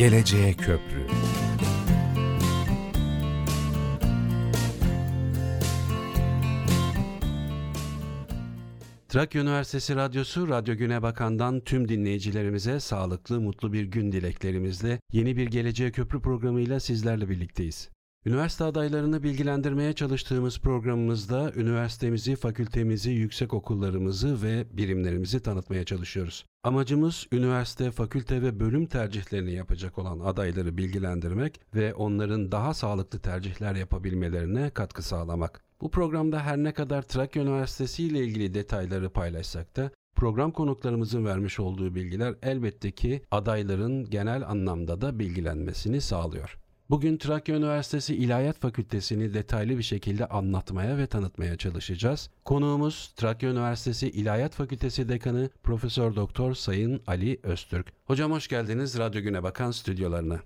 Geleceğe Köprü Trakya Üniversitesi Radyosu Radyo Güne Bakan'dan tüm dinleyicilerimize sağlıklı, mutlu bir gün dileklerimizle yeni bir Geleceğe Köprü programıyla sizlerle birlikteyiz. Üniversite adaylarını bilgilendirmeye çalıştığımız programımızda üniversitemizi, fakültemizi, yüksek okullarımızı ve birimlerimizi tanıtmaya çalışıyoruz. Amacımız üniversite, fakülte ve bölüm tercihlerini yapacak olan adayları bilgilendirmek ve onların daha sağlıklı tercihler yapabilmelerine katkı sağlamak. Bu programda her ne kadar Trakya Üniversitesi ile ilgili detayları paylaşsak da program konuklarımızın vermiş olduğu bilgiler elbette ki adayların genel anlamda da bilgilenmesini sağlıyor. Bugün Trakya Üniversitesi İlahiyat Fakültesini detaylı bir şekilde anlatmaya ve tanıtmaya çalışacağız. Konuğumuz Trakya Üniversitesi İlahiyat Fakültesi Dekanı Profesör Doktor Sayın Ali Öztürk. Hocam hoş geldiniz Radyo Güne Bakan stüdyolarına.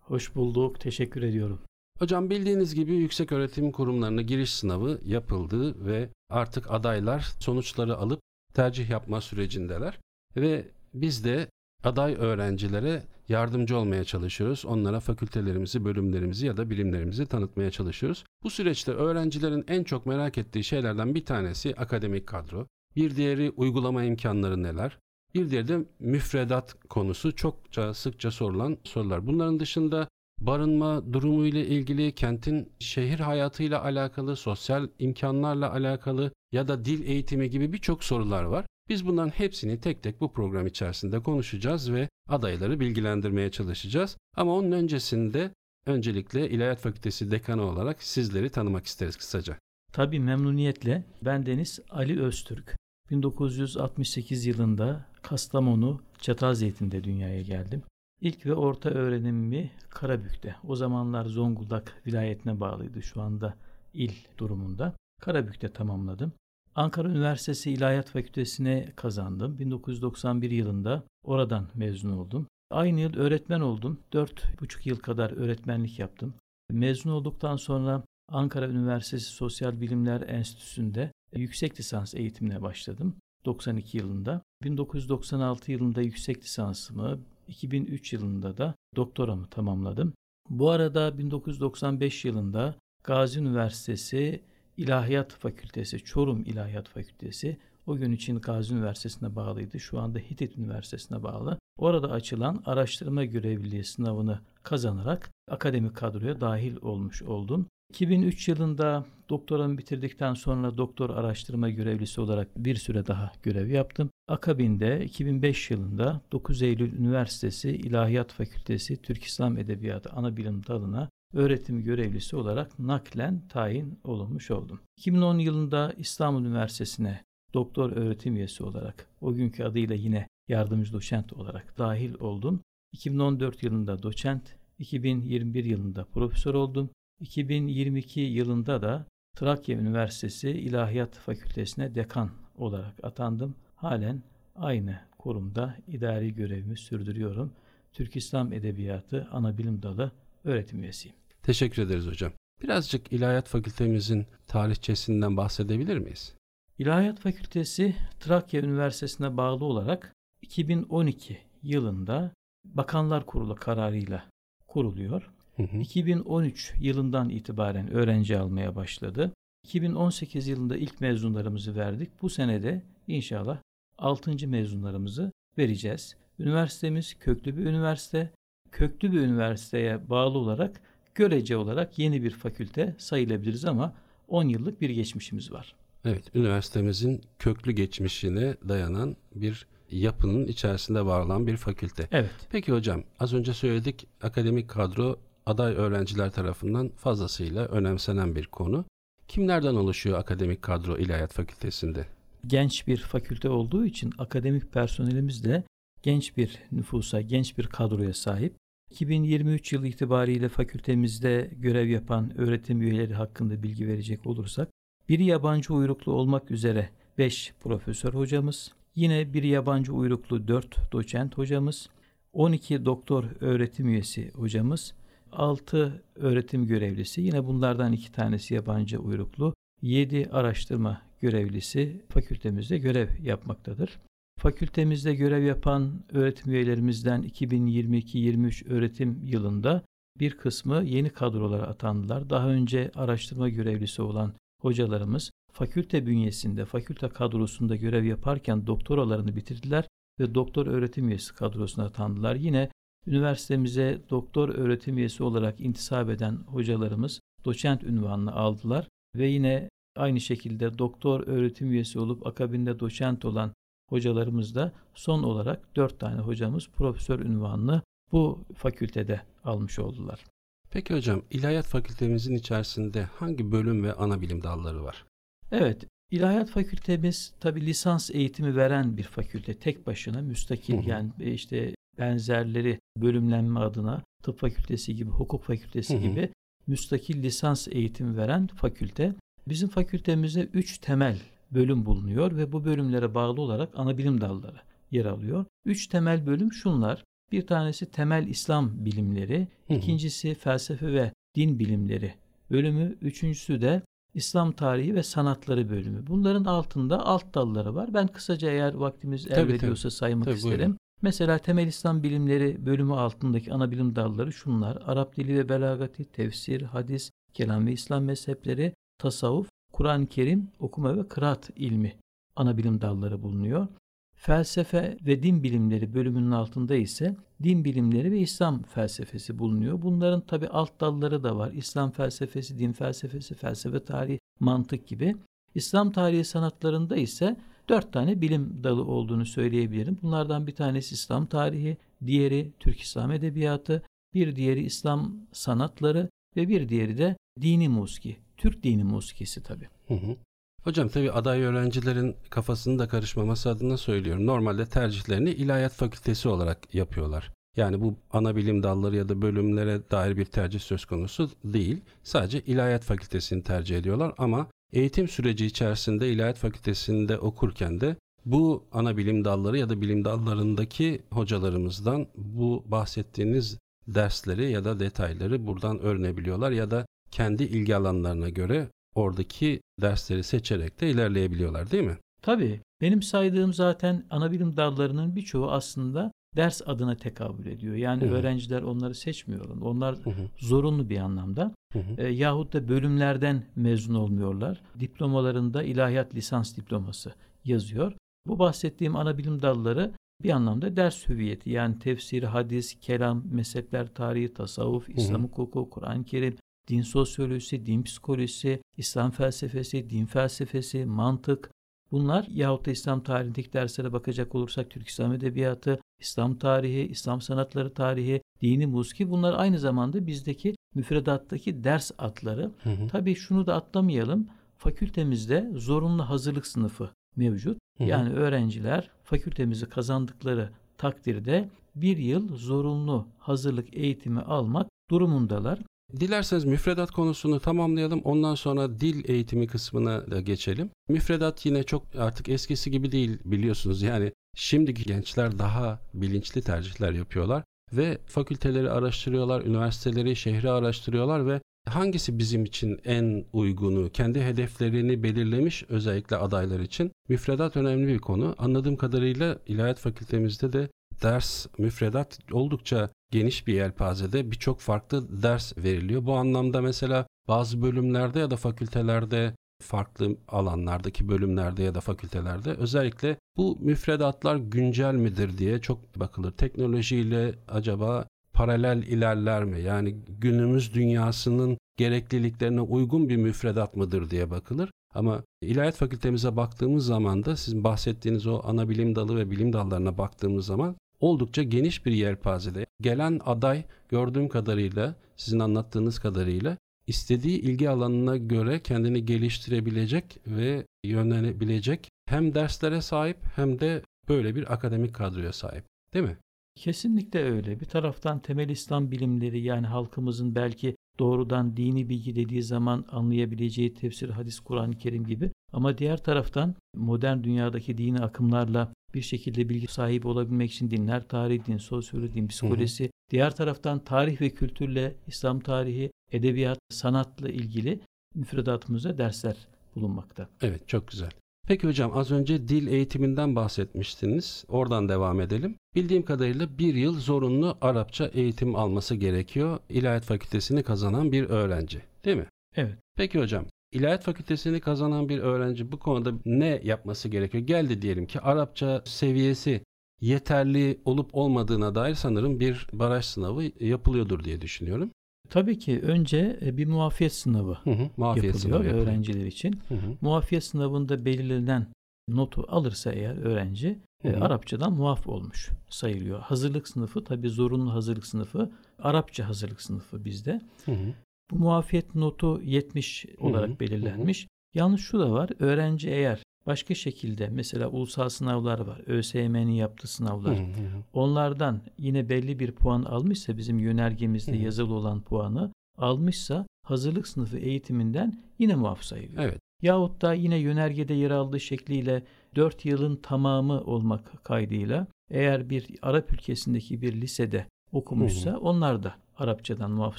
Hoş bulduk. Teşekkür ediyorum. Hocam bildiğiniz gibi yüksek öğretim kurumlarına giriş sınavı yapıldı ve artık adaylar sonuçları alıp tercih yapma sürecindeler ve biz de aday öğrencilere yardımcı olmaya çalışıyoruz. Onlara fakültelerimizi, bölümlerimizi ya da bilimlerimizi tanıtmaya çalışıyoruz. Bu süreçte öğrencilerin en çok merak ettiği şeylerden bir tanesi akademik kadro. Bir diğeri uygulama imkanları neler? Bir diğeri de müfredat konusu çokça sıkça sorulan sorular. Bunların dışında barınma durumu ile ilgili, kentin şehir hayatıyla alakalı, sosyal imkanlarla alakalı ya da dil eğitimi gibi birçok sorular var. Biz bunların hepsini tek tek bu program içerisinde konuşacağız ve adayları bilgilendirmeye çalışacağız. Ama onun öncesinde öncelikle İlahiyat Fakültesi dekanı olarak sizleri tanımak isteriz kısaca. Tabii memnuniyetle. Ben Deniz Ali Öztürk. 1968 yılında Kastamonu Çatalzeytin'de dünyaya geldim. İlk ve orta öğrenimimi Karabük'te. O zamanlar Zonguldak vilayetine bağlıydı şu anda il durumunda. Karabük'te tamamladım. Ankara Üniversitesi İlahiyat Fakültesine kazandım. 1991 yılında oradan mezun oldum. Aynı yıl öğretmen oldum. 4,5 yıl kadar öğretmenlik yaptım. Mezun olduktan sonra Ankara Üniversitesi Sosyal Bilimler Enstitüsü'nde yüksek lisans eğitimine başladım. 92 yılında. 1996 yılında yüksek lisansımı, 2003 yılında da doktoramı tamamladım. Bu arada 1995 yılında Gazi Üniversitesi İlahiyat Fakültesi, Çorum İlahiyat Fakültesi o gün için Gazi Üniversitesi'ne bağlıydı. Şu anda Hitit Üniversitesi'ne bağlı. Orada açılan araştırma görevliliği sınavını kazanarak akademik kadroya dahil olmuş oldum. 2003 yılında doktoramı bitirdikten sonra doktor araştırma görevlisi olarak bir süre daha görev yaptım. Akabinde 2005 yılında 9 Eylül Üniversitesi İlahiyat Fakültesi Türk İslam Edebiyatı Anabilim Dalı'na öğretim görevlisi olarak naklen tayin olunmuş oldum. 2010 yılında İstanbul Üniversitesi'ne doktor öğretim üyesi olarak o günkü adıyla yine yardımcı doçent olarak dahil oldum. 2014 yılında doçent, 2021 yılında profesör oldum. 2022 yılında da Trakya Üniversitesi İlahiyat Fakültesine dekan olarak atandım. Halen aynı kurumda idari görevimi sürdürüyorum. Türk İslam Edebiyatı Anabilim Dalı öğretim üyesiyim. Teşekkür ederiz hocam. Birazcık İlahiyat Fakültemizin tarihçesinden bahsedebilir miyiz? İlahiyat Fakültesi Trakya Üniversitesi'ne bağlı olarak 2012 yılında Bakanlar Kurulu kararıyla kuruluyor. Hı hı. 2013 yılından itibaren öğrenci almaya başladı. 2018 yılında ilk mezunlarımızı verdik. Bu senede inşallah 6. mezunlarımızı vereceğiz. Üniversitemiz köklü bir üniversite. Köklü bir üniversiteye bağlı olarak görece olarak yeni bir fakülte sayılabiliriz ama 10 yıllık bir geçmişimiz var. Evet, üniversitemizin köklü geçmişine dayanan bir yapının içerisinde var olan bir fakülte. Evet. Peki hocam, az önce söyledik akademik kadro aday öğrenciler tarafından fazlasıyla önemsenen bir konu. Kimlerden oluşuyor akademik kadro İlahiyat Fakültesinde? Genç bir fakülte olduğu için akademik personelimiz de genç bir nüfusa, genç bir kadroya sahip. 2023 yılı itibariyle fakültemizde görev yapan öğretim üyeleri hakkında bilgi verecek olursak, bir yabancı uyruklu olmak üzere 5 profesör hocamız, yine bir yabancı uyruklu 4 doçent hocamız, 12 doktor öğretim üyesi hocamız, 6 öğretim görevlisi, yine bunlardan 2 tanesi yabancı uyruklu, 7 araştırma görevlisi fakültemizde görev yapmaktadır. Fakültemizde görev yapan öğretim üyelerimizden 2022-23 öğretim yılında bir kısmı yeni kadrolara atandılar. Daha önce araştırma görevlisi olan hocalarımız fakülte bünyesinde, fakülte kadrosunda görev yaparken doktoralarını bitirdiler ve doktor öğretim üyesi kadrosuna atandılar. Yine üniversitemize doktor öğretim üyesi olarak intisap eden hocalarımız doçent ünvanını aldılar ve yine aynı şekilde doktor öğretim üyesi olup akabinde doçent olan hocalarımız da son olarak dört tane hocamız profesör ünvanını bu fakültede almış oldular. Peki hocam, İlahiyat Fakültemizin içerisinde hangi bölüm ve ana bilim dalları var? Evet, İlahiyat Fakültemiz tabi lisans eğitimi veren bir fakülte. Tek başına müstakil hı hı. yani e, işte benzerleri bölümlenme adına tıp fakültesi gibi, hukuk fakültesi hı hı. gibi müstakil lisans eğitimi veren fakülte. Bizim fakültemizde üç temel bölüm bulunuyor ve bu bölümlere bağlı olarak ana bilim dalları yer alıyor. Üç temel bölüm şunlar. Bir tanesi temel İslam bilimleri, ikincisi felsefe ve din bilimleri bölümü, üçüncüsü de İslam tarihi ve sanatları bölümü. Bunların altında alt dalları var. Ben kısaca eğer vaktimiz el tabii, veriyorsa tabii. saymak tabii, isterim. Buyurun. Mesela temel İslam bilimleri bölümü altındaki ana bilim dalları şunlar. Arap dili ve belagati, tefsir, hadis, kelam ve İslam mezhepleri, tasavvuf, Kur'an-ı Kerim, okuma ve kıraat ilmi ana bilim dalları bulunuyor. Felsefe ve din bilimleri bölümünün altında ise din bilimleri ve İslam felsefesi bulunuyor. Bunların tabi alt dalları da var. İslam felsefesi, din felsefesi, felsefe tarihi, mantık gibi. İslam tarihi sanatlarında ise dört tane bilim dalı olduğunu söyleyebilirim. Bunlardan bir tanesi İslam tarihi, diğeri Türk İslam edebiyatı, bir diğeri İslam sanatları ve bir diğeri de dini musiki. Türk dini musikisi tabi. Hı hı. Hocam tabii aday öğrencilerin kafasını da karışmaması adına söylüyorum. Normalde tercihlerini ilahiyat fakültesi olarak yapıyorlar. Yani bu ana bilim dalları ya da bölümlere dair bir tercih söz konusu değil. Sadece ilahiyat fakültesini tercih ediyorlar ama eğitim süreci içerisinde ilahiyat fakültesinde okurken de bu ana bilim dalları ya da bilim dallarındaki hocalarımızdan bu bahsettiğiniz dersleri ya da detayları buradan öğrenebiliyorlar ya da kendi ilgi alanlarına göre oradaki dersleri seçerek de ilerleyebiliyorlar değil mi? Tabii. Benim saydığım zaten ana bilim dallarının birçoğu aslında ders adına tekabül ediyor. Yani Hı-hı. öğrenciler onları seçmiyor. Onlar Hı-hı. zorunlu bir anlamda. E, yahut da bölümlerden mezun olmuyorlar. Diplomalarında ilahiyat lisans diploması yazıyor. Bu bahsettiğim ana bilim dalları bir anlamda ders hüviyeti yani tefsir, hadis, kelam, mezhepler tarihi, tasavvuf, İslam hukuku, Kur'an-ı Kerim, din sosyolojisi, din psikolojisi, İslam felsefesi, din felsefesi, mantık bunlar yahut da İslam tarihindeki derslere bakacak olursak Türk İslam Edebiyatı, İslam tarihi, İslam sanatları tarihi, dini musiki bunlar aynı zamanda bizdeki müfredattaki ders adları. Hı hı. Tabii şunu da atlamayalım. Fakültemizde zorunlu hazırlık sınıfı mevcut. Hı hı. Yani öğrenciler fakültemizi kazandıkları takdirde bir yıl zorunlu hazırlık eğitimi almak durumundalar. Dilerseniz müfredat konusunu tamamlayalım. Ondan sonra dil eğitimi kısmına da geçelim. Müfredat yine çok artık eskisi gibi değil biliyorsunuz. Yani şimdiki gençler daha bilinçli tercihler yapıyorlar ve fakülteleri araştırıyorlar, üniversiteleri, şehri araştırıyorlar ve hangisi bizim için en uygunu, kendi hedeflerini belirlemiş özellikle adaylar için. Müfredat önemli bir konu. Anladığım kadarıyla İlahiyat Fakültemizde de ders, müfredat oldukça geniş bir yelpazede birçok farklı ders veriliyor. Bu anlamda mesela bazı bölümlerde ya da fakültelerde farklı alanlardaki bölümlerde ya da fakültelerde özellikle bu müfredatlar güncel midir diye çok bakılır. Teknolojiyle acaba paralel ilerler mi? Yani günümüz dünyasının gerekliliklerine uygun bir müfredat mıdır diye bakılır. Ama ilahiyat fakültemize baktığımız zaman da sizin bahsettiğiniz o ana bilim dalı ve bilim dallarına baktığımız zaman oldukça geniş bir yelpazede. Gelen aday gördüğüm kadarıyla, sizin anlattığınız kadarıyla istediği ilgi alanına göre kendini geliştirebilecek ve yönlenebilecek hem derslere sahip hem de böyle bir akademik kadroya sahip. Değil mi? Kesinlikle öyle. Bir taraftan temel İslam bilimleri yani halkımızın belki doğrudan dini bilgi dediği zaman anlayabileceği tefsir, hadis, Kur'an-ı Kerim gibi ama diğer taraftan modern dünyadaki dini akımlarla bir şekilde bilgi sahibi olabilmek için dinler tarihi, din sosyoloji, din psikolojisi, hı hı. diğer taraftan tarih ve kültürle İslam tarihi, edebiyat, sanatla ilgili müfredatımızda dersler bulunmakta. Evet çok güzel. Peki hocam az önce dil eğitiminden bahsetmiştiniz. Oradan devam edelim. Bildiğim kadarıyla bir yıl zorunlu Arapça eğitim alması gerekiyor. İlahiyat Fakültesini kazanan bir öğrenci değil mi? Evet. Peki hocam İlahiyat Fakültesini kazanan bir öğrenci bu konuda ne yapması gerekiyor? Geldi diyelim ki Arapça seviyesi yeterli olup olmadığına dair sanırım bir baraj sınavı yapılıyordur diye düşünüyorum. Tabii ki önce e, bir muafiyet sınavı Hı hı, muafiyet yapılıyor sınavı öğrenciler için. Hı hı, Muafiyet sınavında belirlenen notu alırsa eğer öğrenci e, Hı hı. Arapçadan muaf olmuş sayılıyor. Hazırlık sınıfı tabii zorunlu hazırlık sınıfı Arapça hazırlık sınıfı bizde. hı hı, Bu muafiyet notu 70 olarak Hı hı, belirlenmiş. Yalnız şu da var. Öğrenci eğer başka şekilde mesela ulusal sınavlar var. ÖSYM'nin yaptığı sınavlar. hı hı. Onlardan yine belli bir puan almışsa bizim yönergemizde Hı hı. yazılı olan puanı almışsa hazırlık sınıfı eğitiminden yine muaf sayılıyor. Evet. Yahut da yine yönergede yer aldığı şekliyle 4 yılın tamamı olmak kaydıyla eğer bir Arap ülkesindeki bir lisede okumuşsa onlar da Arapçadan muaf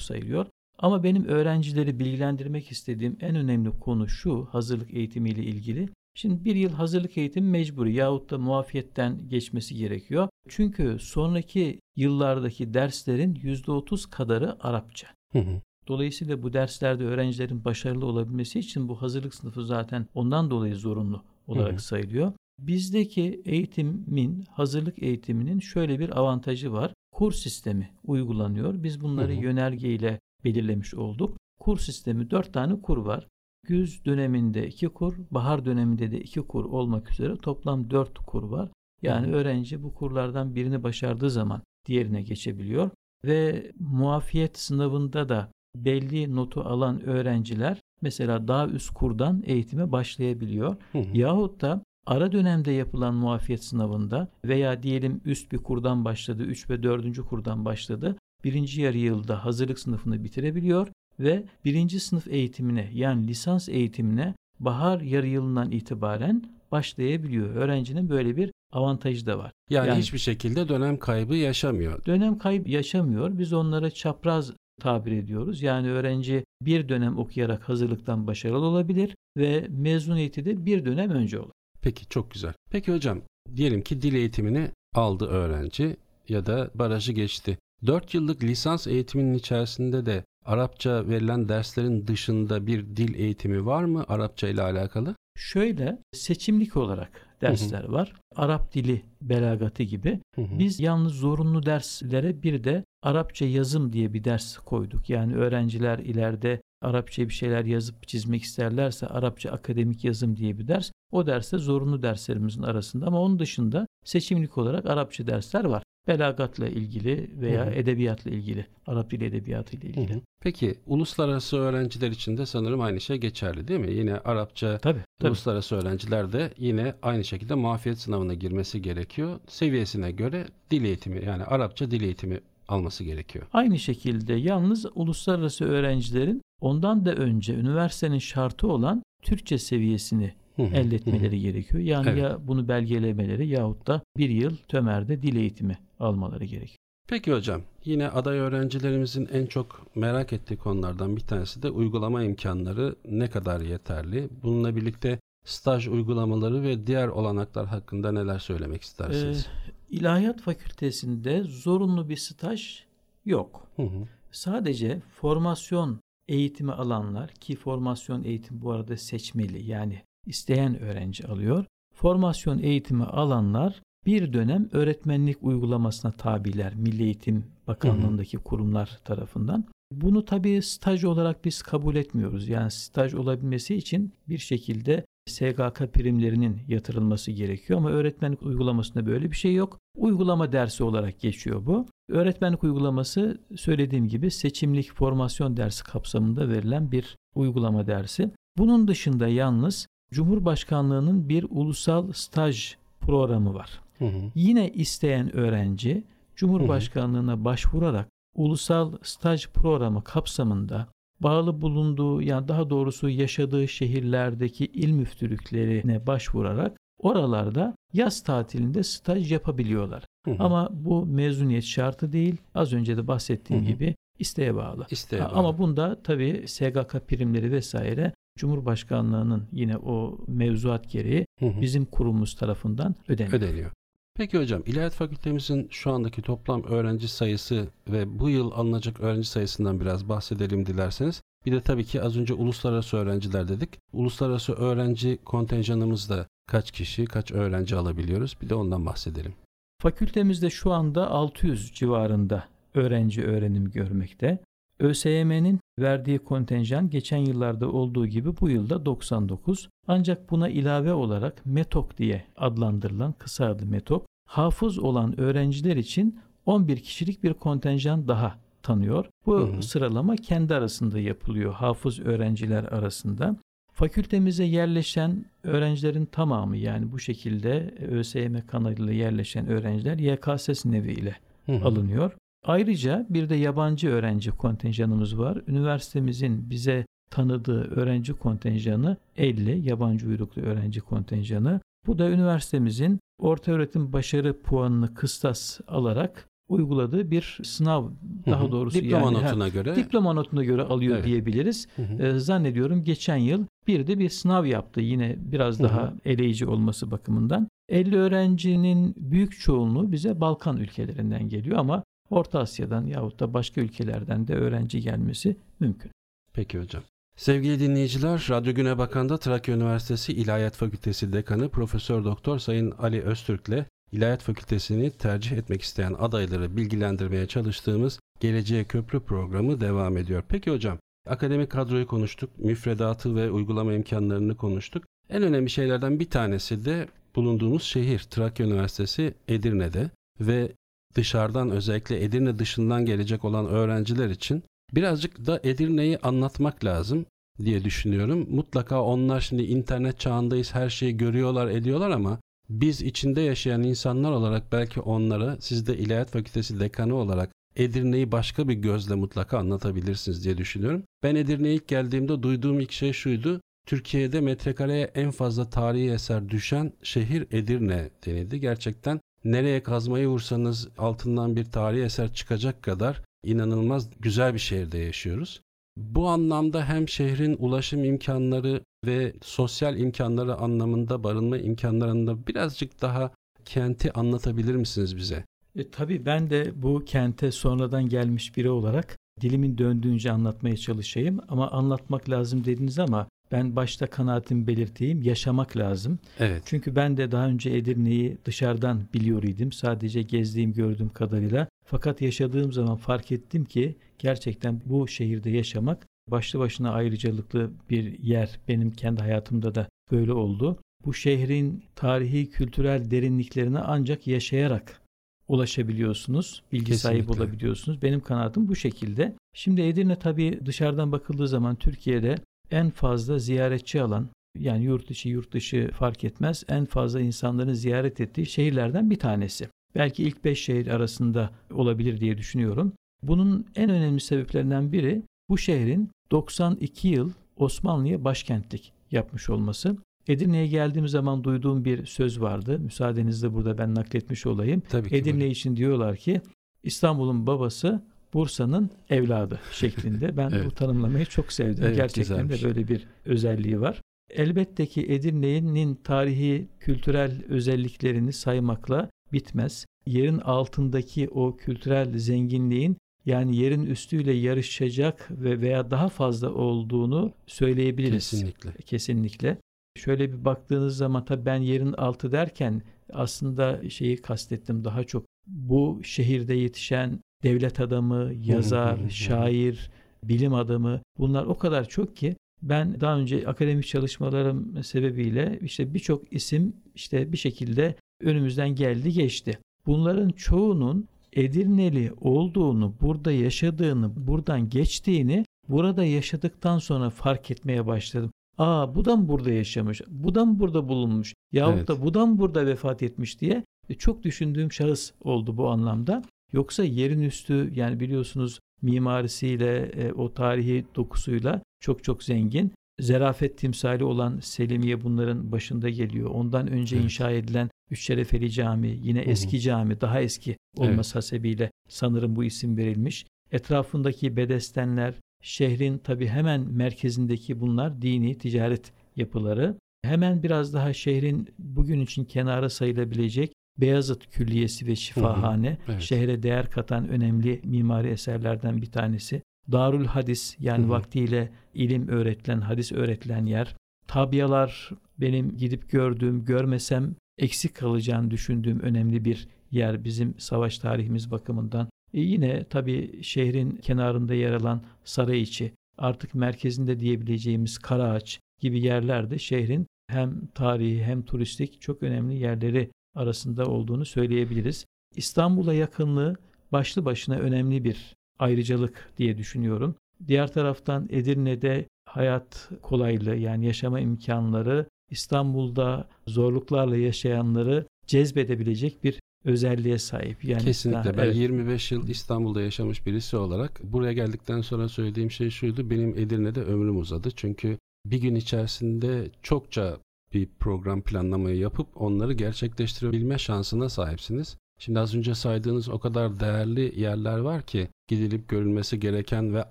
sayılıyor. Ama benim öğrencileri bilgilendirmek istediğim en önemli konu şu hazırlık eğitimiyle ilgili. Şimdi bir yıl hazırlık eğitimi mecburi yahut da muafiyetten geçmesi gerekiyor. Çünkü sonraki yıllardaki derslerin %30 kadarı Arapça. Hı hı. Dolayısıyla bu derslerde öğrencilerin başarılı olabilmesi için bu hazırlık sınıfı zaten ondan dolayı zorunlu olarak Hı hı. sayılıyor. Bizdeki eğitimin, hazırlık eğitiminin şöyle bir avantajı var. Kur sistemi uygulanıyor. Biz bunları Hı hı. yönergeyle belirlemiş olduk. Kur sistemi dört tane kur var. Güz döneminde iki kur, bahar döneminde de iki kur olmak üzere toplam dört kur var. Yani öğrenci bu kurlardan birini başardığı zaman diğerine geçebiliyor. Ve muafiyet sınavında da belli notu alan öğrenciler mesela daha üst kurdan eğitime başlayabiliyor. Hı hı. Yahut da ara dönemde yapılan muafiyet sınavında veya diyelim üst bir kurdan başladı, 3 ve 4. kurdan başladı. Birinci yarı yılda hazırlık sınıfını bitirebiliyor ve birinci sınıf eğitimine yani lisans eğitimine bahar yarı yılından itibaren başlayabiliyor. Öğrencinin böyle bir avantajı da var. Yani, Yani- hiçbir şekilde dönem kaybı yaşamıyor. Dönem kayıp yaşamıyor. Biz onlara çapraz tabir ediyoruz. Yani öğrenci bir dönem okuyarak hazırlıktan başarılı olabilir ve mezuniyeti de bir dönem önce olur. Peki çok güzel. Peki hocam diyelim ki dil eğitimini aldı öğrenci ya da barajı geçti. 4 yıllık lisans eğitiminin içerisinde de Arapça verilen derslerin dışında bir dil eğitimi var mı Arapça ile alakalı? Şöyle seçimlik olarak dersler var. Arap dili belagatı gibi. Hı hı. Biz yalnız zorunlu derslere bir de Arapça yazım diye bir ders koyduk. Yani öğrenciler ileride Arapça bir şeyler yazıp çizmek isterlerse Arapça akademik yazım diye bir ders. O derste zorunlu derslerimizin arasında ama onun dışında seçimlik olarak Arapça dersler var. Belagatla ilgili veya Hı hı. edebiyatla ilgili, Arap dili edebiyatı ile Hı ilgili. hı. Peki uluslararası öğrenciler için de sanırım aynı şey geçerli değil mi? Yine Arapça Tabii, tabii. uluslararası öğrenciler de yine aynı şekilde muafiyet sınavına girmesi gerekiyor. Seviyesine göre dil eğitimi yani Arapça dil eğitimi alması gerekiyor. Aynı şekilde yalnız uluslararası öğrencilerin ondan da önce üniversitenin şartı olan Türkçe seviyesini Hı hı, hı hı. elde etmeleri gerekiyor. Yani Evet. ya bunu belgelemeleri yahut da bir yıl TÖMER'de dil eğitimi almaları gerekiyor. Peki hocam yine aday öğrencilerimizin en çok merak ettiği konulardan bir tanesi de uygulama imkanları ne kadar yeterli? Bununla birlikte staj uygulamaları ve diğer olanaklar hakkında neler söylemek istersiniz? Ee, İlahiyat Fakültesinde zorunlu bir staj yok. Hı hı, Sadece formasyon eğitimi alanlar ki formasyon eğitim bu arada seçmeli yani isteyen öğrenci alıyor. Formasyon eğitimi alanlar bir dönem öğretmenlik uygulamasına tabiler Milli Eğitim Bakanlığındaki kurumlar tarafından. Bunu tabii staj olarak biz kabul etmiyoruz. Yani staj olabilmesi için bir şekilde SGK primlerinin yatırılması gerekiyor ama öğretmenlik uygulamasında böyle bir şey yok. Uygulama dersi olarak geçiyor bu. Öğretmenlik uygulaması söylediğim gibi seçimlik formasyon dersi kapsamında verilen bir uygulama dersi. Bunun dışında yalnız Cumhurbaşkanlığının bir ulusal staj programı var. Hı hı, Yine isteyen öğrenci Cumhurbaşkanlığına başvurarak ulusal staj programı kapsamında bağlı bulunduğu yani daha doğrusu yaşadığı şehirlerdeki il müftülüklerine başvurarak oralarda yaz tatilinde staj yapabiliyorlar. hı hı. Ama bu mezuniyet şartı değil. Az önce de bahsettiğim Hı hı. gibi isteğe bağlı. İsteğe bağlı. Ama bunda tabii SGK primleri vesaire Cumhurbaşkanlığının yine o mevzuat gereği Hı hı. bizim kurumumuz tarafından ödeniyor. ödeniyor. Peki hocam İlahiyat Fakültemizin şu andaki toplam öğrenci sayısı ve bu yıl alınacak öğrenci sayısından biraz bahsedelim dilerseniz. Bir de tabii ki az önce uluslararası öğrenciler dedik. Uluslararası öğrenci kontenjanımızda kaç kişi, kaç öğrenci alabiliyoruz? Bir de ondan bahsedelim. Fakültemizde şu anda 600 civarında öğrenci öğrenim görmekte. ÖSYM'nin verdiği kontenjan geçen yıllarda olduğu gibi bu yılda 99. Ancak buna ilave olarak METOK diye adlandırılan kısa adı METOK, hafız olan öğrenciler için 11 kişilik bir kontenjan daha tanıyor. Bu Hı hı. sıralama kendi arasında yapılıyor hafız öğrenciler arasında. Fakültemize yerleşen öğrencilerin tamamı yani bu şekilde ÖSYM kanalıyla yerleşen öğrenciler YKS sınavı ile Hı hı. alınıyor. Ayrıca bir de yabancı öğrenci kontenjanımız var. Üniversitemizin bize tanıdığı öğrenci kontenjanı 50 yabancı uyruklu öğrenci kontenjanı. Bu da üniversitemizin orta öğretim başarı puanını kıstas alarak uyguladığı bir sınav Hı daha hı. doğrusu diploma yani, notuna göre. diploma notuna göre alıyor Evet. diyebiliriz. Hı hı. Ee, zannediyorum geçen yıl bir de bir sınav yaptı yine biraz Hı hı. daha eleyici olması bakımından. 50 öğrencinin büyük çoğunluğu bize Balkan ülkelerinden geliyor ama Orta Asya'dan yahut da başka ülkelerden de öğrenci gelmesi mümkün. Peki hocam. Sevgili dinleyiciler, Radyo Güne Bakan'da Trakya Üniversitesi İlahiyat Fakültesi Dekanı Profesör Doktor Sayın Ali Öztürk'le İlahiyat Fakültesini tercih etmek isteyen adayları bilgilendirmeye çalıştığımız Geleceğe Köprü programı devam ediyor. Peki hocam, akademik kadroyu konuştuk, müfredatı ve uygulama imkanlarını konuştuk. En önemli şeylerden bir tanesi de bulunduğumuz şehir Trakya Üniversitesi Edirne'de ve dışarıdan özellikle Edirne dışından gelecek olan öğrenciler için birazcık da Edirne'yi anlatmak lazım diye düşünüyorum. Mutlaka onlar şimdi internet çağındayız her şeyi görüyorlar ediyorlar ama biz içinde yaşayan insanlar olarak belki onlara siz de İlahiyat Fakültesi dekanı olarak Edirne'yi başka bir gözle mutlaka anlatabilirsiniz diye düşünüyorum. Ben Edirne'ye ilk geldiğimde duyduğum ilk şey şuydu. Türkiye'de metrekareye en fazla tarihi eser düşen şehir Edirne denildi. Gerçekten nereye kazmayı vursanız altından bir tarihi eser çıkacak kadar inanılmaz güzel bir şehirde yaşıyoruz. Bu anlamda hem şehrin ulaşım imkanları ve sosyal imkanları anlamında barınma imkanlarında birazcık daha kenti anlatabilir misiniz bize? E, tabii ben de bu kente sonradan gelmiş biri olarak dilimin döndüğünce anlatmaya çalışayım ama anlatmak lazım dediniz ama ben başta kanaatimi belirteyim yaşamak lazım. Evet. Çünkü ben de daha önce Edirne'yi dışarıdan biliyor idim. Sadece gezdiğim gördüğüm kadarıyla. Fakat yaşadığım zaman fark ettim ki gerçekten bu şehirde yaşamak başlı başına ayrıcalıklı bir yer. Benim kendi hayatımda da böyle oldu. Bu şehrin tarihi kültürel derinliklerine ancak yaşayarak ulaşabiliyorsunuz. Bilgi sahibi olabiliyorsunuz. Benim kanaatim bu şekilde. Şimdi Edirne tabii dışarıdan bakıldığı zaman Türkiye'de en fazla ziyaretçi alan yani yurt içi yurt dışı fark etmez en fazla insanların ziyaret ettiği şehirlerden bir tanesi. Belki ilk 5 şehir arasında olabilir diye düşünüyorum. Bunun en önemli sebeplerinden biri bu şehrin 92 yıl Osmanlı'ya başkentlik yapmış olması. Edirne'ye geldiğim zaman duyduğum bir söz vardı. Müsaadenizle burada ben nakletmiş olayım. Tabii ki. Edirne buyurun. için diyorlar ki İstanbul'un babası Bursa'nın evladı şeklinde. Ben Evet. bu tanımlamayı çok sevdim. Evet, Gerçekten güzelmiş. de böyle bir özelliği var. Elbette ki Edirne'nin tarihi, kültürel özelliklerini saymakla bitmez. Yerin altındaki o kültürel zenginliğin yani yerin üstüyle yarışacak ve veya daha fazla olduğunu söyleyebiliriz. Kesinlikle. Kesinlikle. Şöyle bir baktığınız zaman tabii ben yerin altı derken aslında şeyi kastettim daha çok. Bu şehirde yetişen devlet adamı, yazar, şair, bilim adamı bunlar o kadar çok ki ben daha önce akademik çalışmalarım sebebiyle işte birçok isim işte bir şekilde önümüzden geldi geçti. Bunların çoğunun Edirneli olduğunu, burada yaşadığını, buradan geçtiğini burada yaşadıktan sonra fark etmeye başladım. Aa bu da mı burada yaşamış? Bu da mı burada bulunmuş? Yahut Evet. da bu da mı burada vefat etmiş diye e, çok düşündüğüm şahıs oldu bu anlamda. Yoksa yerin üstü yani biliyorsunuz mimarisiyle e, o tarihi dokusuyla çok çok zengin. Zerafet timsali olan Selimiye bunların başında geliyor. Ondan önce Evet. inşa edilen Üç Şerefeli Cami, yine eski cami, daha eski olması hasebiyle sanırım bu isim verilmiş. Etrafındaki bedestenler, Şehrin tabi hemen merkezindeki bunlar dini, ticaret yapıları. Hemen biraz daha şehrin bugün için kenara sayılabilecek Beyazıt Külliyesi ve Şifahane Hı hı, evet. şehre değer katan önemli mimari eserlerden bir tanesi. Darül Hadis yani Hı hı. vaktiyle ilim öğretilen, hadis öğretilen yer. Tabiyalar benim gidip gördüğüm, görmesem eksik kalacağını düşündüğüm önemli bir yer bizim savaş tarihimiz bakımından. E yine tabii şehrin kenarında yer alan Sarayiçi, artık merkezinde diyebileceğimiz Karaağaç gibi yerlerde şehrin hem tarihi hem turistik çok önemli yerleri arasında olduğunu söyleyebiliriz. İstanbul'a yakınlığı başlı başına önemli bir ayrıcalık diye düşünüyorum. Diğer taraftan Edirne'de hayat kolaylığı yani yaşama imkanları İstanbul'da zorluklarla yaşayanları cezbedebilecek bir özelliğe sahip. Yani Kesinlikle. Ben evet. 25 yıl İstanbul'da yaşamış birisi olarak buraya geldikten sonra söylediğim şey şuydu. Benim Edirne'de ömrüm uzadı. Çünkü bir gün içerisinde çokça bir program planlamayı yapıp onları gerçekleştirebilme şansına sahipsiniz. Şimdi az önce saydığınız o kadar değerli yerler var ki gidilip görülmesi gereken ve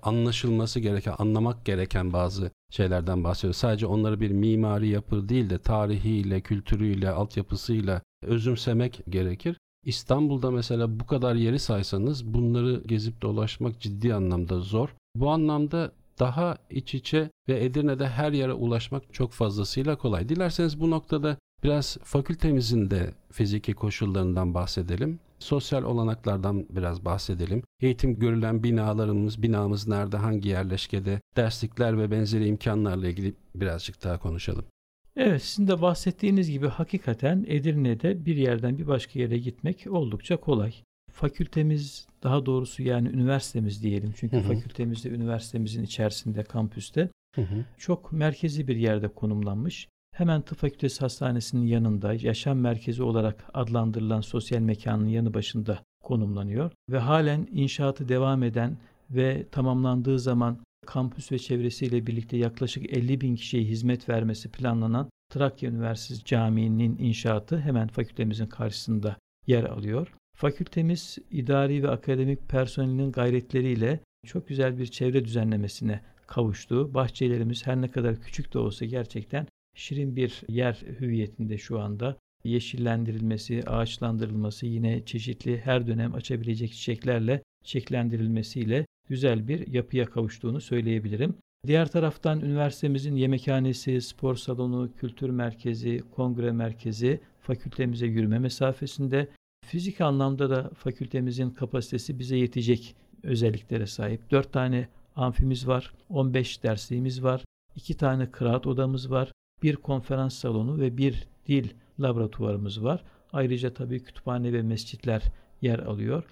anlaşılması gereken, anlamak gereken bazı şeylerden bahsediyoruz. Sadece onları bir mimari yapı değil de tarihiyle, kültürüyle, altyapısıyla özümsemek gerekir. İstanbul'da mesela bu kadar yeri saysanız bunları gezip dolaşmak ciddi anlamda zor. Bu anlamda daha iç içe ve Edirne'de her yere ulaşmak çok fazlasıyla kolay. Dilerseniz bu noktada biraz fakültemizin de fiziki koşullarından bahsedelim. Sosyal olanaklardan biraz bahsedelim. Eğitim görülen binalarımız, binamız nerede, hangi yerleşkede, derslikler ve benzeri imkanlarla ilgili birazcık daha konuşalım. Evet sizin de bahsettiğiniz gibi hakikaten Edirne'de bir yerden bir başka yere gitmek oldukça kolay. Fakültemiz daha doğrusu yani üniversitemiz diyelim. Çünkü Hı hı. fakültemizde üniversitemizin içerisinde kampüste Hı hı. çok merkezi bir yerde konumlanmış. Hemen Tıp Fakültesi Hastanesi'nin yanında yaşam merkezi olarak adlandırılan sosyal mekanın yanı başında konumlanıyor ve halen inşaatı devam eden ve tamamlandığı zaman kampüs ve çevresiyle birlikte yaklaşık 50 bin kişiye hizmet vermesi planlanan Trakya Üniversitesi Camii'nin inşaatı hemen fakültemizin karşısında yer alıyor. Fakültemiz idari ve akademik personelinin gayretleriyle çok güzel bir çevre düzenlemesine kavuştu. Bahçelerimiz her ne kadar küçük de olsa gerçekten şirin bir yer hüviyetinde şu anda. Yeşillendirilmesi, ağaçlandırılması, yine çeşitli her dönem açabilecek çiçeklerle çiçeklendirilmesiyle güzel bir yapıya kavuştuğunu söyleyebilirim. Diğer taraftan üniversitemizin yemekhanesi, spor salonu, kültür merkezi, kongre merkezi fakültemize yürüme mesafesinde. Fizik anlamda da fakültemizin kapasitesi bize yetecek özelliklere sahip. 4 tane amfimiz var, 15 dersliğimiz var, 2 tane kıraat odamız var, bir konferans salonu ve bir dil laboratuvarımız var. Ayrıca tabii kütüphane ve mescitler yer alıyor.